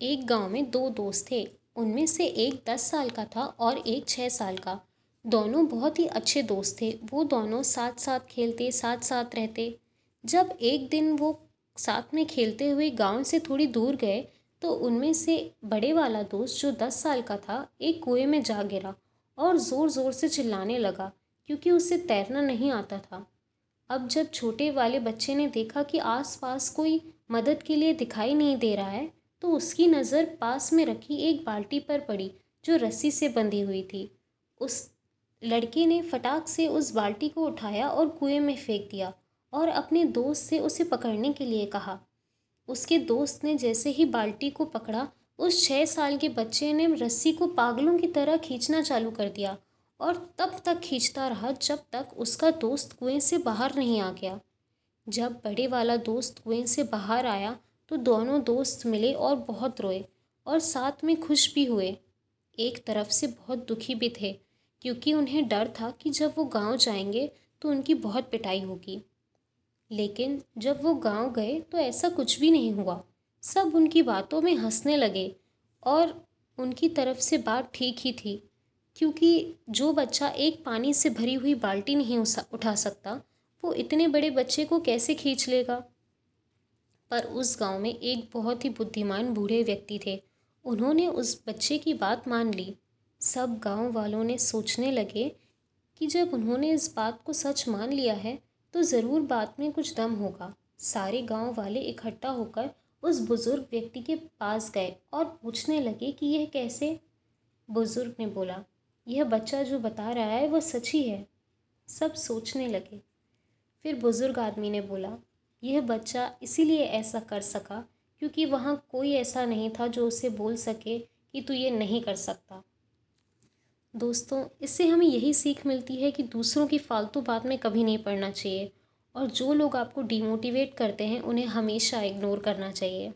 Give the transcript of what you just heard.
एक गाँव में दो दोस्त थे। उनमें से एक दस साल का था और एक छः साल का। दोनों बहुत ही अच्छे दोस्त थे। वो दोनों साथ साथ खेलते साथ साथ रहते। जब एक दिन वो साथ में खेलते हुए गाँव से थोड़ी दूर गए तो उनमें से बड़े वाला दोस्त जो दस साल का था, एक कुएँ में जा गिरा और ज़ोर ज़ोर से चिल्लाने लगा, क्योंकि उसे तैरना नहीं आता था। अब जब छोटे वाले बच्चे ने देखा कि आसपास कोई मदद के लिए दिखाई नहीं दे रहा है तो उसकी नज़र पास में रखी एक बाल्टी पर पड़ी, जो रस्सी से बंधी हुई थी। उस लड़के ने फटाक से उस बाल्टी को उठाया और कुएँ में फेंक दिया और अपने दोस्त से उसे पकड़ने के लिए कहा। उसके दोस्त ने जैसे ही बाल्टी को पकड़ा, उस छः साल के बच्चे ने रस्सी को पागलों की तरह खींचना चालू कर दिया और तब तक खींचता रहा जब तक उसका दोस्त कुएँ से बाहर नहीं आ गया। जब बड़े वाला दोस्त कुएँ से बाहर आया तो दोनों दोस्त मिले और बहुत रोए और साथ में खुश भी हुए। एक तरफ़ से बहुत दुखी भी थे, क्योंकि उन्हें डर था कि जब वो गाँव जाएँगे तो उनकी बहुत पिटाई होगी। लेकिन जब वो गाँव गए तो ऐसा कुछ भी नहीं हुआ। सब उनकी बातों में हंसने लगे और उनकी तरफ़ से बात ठीक ही थी, क्योंकि जो बच्चा एक पानी से भरी हुई बाल्टी नहीं उठा सकता, वो इतने बड़े बच्चे को कैसे खींच लेगा? पर उस गाँव में एक बहुत ही बुद्धिमान बूढ़े व्यक्ति थे। उन्होंने उस बच्चे की बात मान ली। सब गाँव वालों ने सोचने लगे कि जब उन्होंने इस बात को सच मान लिया है तो ज़रूर बात में कुछ दम होगा। सारे गाँव वाले इकट्ठा होकर उस बुज़ुर्ग व्यक्ति के पास गए और पूछने लगे कि यह कैसे? बुज़ुर्ग ने बोला, यह बच्चा जो बता रहा है, वह सच ही है। सब सोचने लगे। फिर बुज़ुर्ग आदमी ने बोला यह बच्चा इसीलिए ऐसा कर सका क्योंकि वहाँ कोई ऐसा नहीं था जो उसे बोल सके कि तू ये नहीं कर सकता। दोस्तों, इससे हमें यही सीख मिलती है कि दूसरों की फालतू बात में कभी नहीं पढ़ना चाहिए और जो लोग आपको डीमोटिवेट करते हैं, उन्हें हमेशा इग्नोर करना चाहिए।